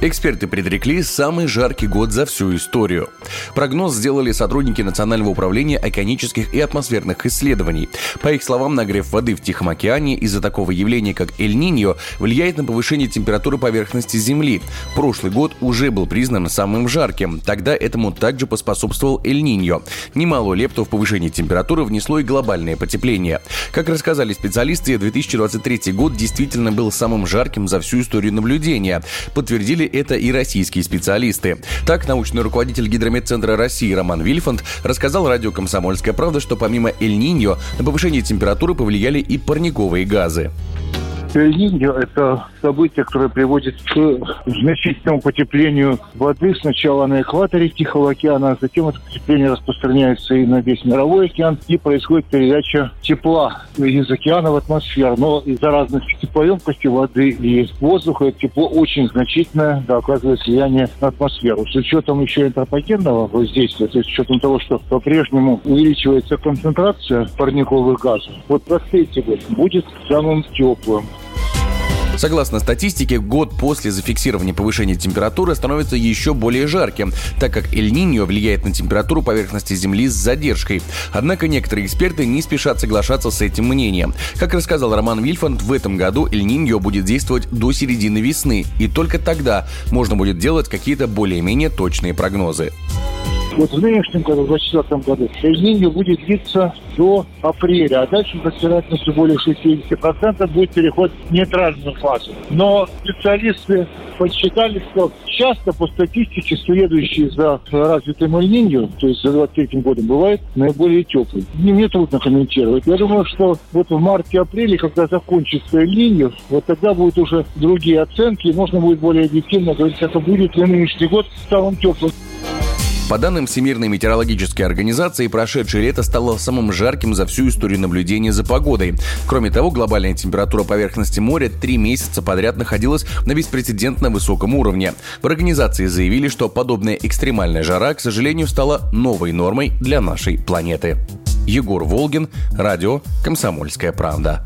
Эксперты предрекли самый жаркий год за всю историю. Прогноз сделали сотрудники Национального управления океанических и атмосферных исследований. По их словам, нагрев воды в Тихом океане из-за такого явления, как Эль-Ниньо, влияет на повышение температуры поверхности Земли. Прошлый год уже был признан самым жарким. Тогда этому также поспособствовал Эль-Ниньо. Немалую лепту в повышении температуры внесло и глобальное потепление. Как рассказали специалисты, 2023 год действительно был самым жарким за всю историю наблюдения. Подтвердили это и российские специалисты. Так, научный руководитель Гидрометцентра России Роман Вильфанд рассказал радио «Комсомольская правда», что помимо Эль-Ниньо на повышение температуры повлияли и парниковые газы. Эль-Ниньо – это событие, которое приводит к значительному потеплению воды сначала на экваторе Тихого океана, а затем это потепление распространяется и на весь мировой океан, и происходит передача тепла из океана в атмосферу. Но из-за разности теплоемкости воды и воздуха это тепло очень значительное да, оказывает влияние на атмосферу. С учетом еще антропогенного воздействия, то есть с учетом того, что по-прежнему увеличивается концентрация парниковых газов, вот 23 год будет самым теплым. Согласно статистике, год после зафиксирования повышения температуры становится еще более жарким, так как Эль-Ниньо влияет на температуру поверхности Земли с задержкой. Однако некоторые эксперты не спешат соглашаться с этим мнением. Как рассказал Роман Вильфанд, в этом году Эль-Ниньо будет действовать до середины весны, и только тогда можно будет делать какие-то более-менее точные прогнозы. Вот в нынешнем году, в 2024 году, эль будет длиться до апреля, а дальше с вероятностью более 60% будет переход в нейтральную фазу. Но специалисты подсчитали, что часто по статистике следующий за развитым эль то есть за 23 годом, бывает наиболее теплый. Мне, мне трудно комментировать. Я думаю, что вот в марте-апреле, когда закончится эль вот тогда будут уже другие оценки, и можно будет более объективно говорить, это будет ли нынешний год самым теплым. По данным Всемирной метеорологической организации, прошедшее лето стало самым жарким за всю историю наблюдения за погодой. Кроме того, глобальная температура поверхности моря три месяца подряд находилась на беспрецедентно высоком уровне. В организации заявили, что подобная экстремальная жара, к сожалению, стала новой нормой для нашей планеты. Егор Волгин, радио «Комсомольская правда».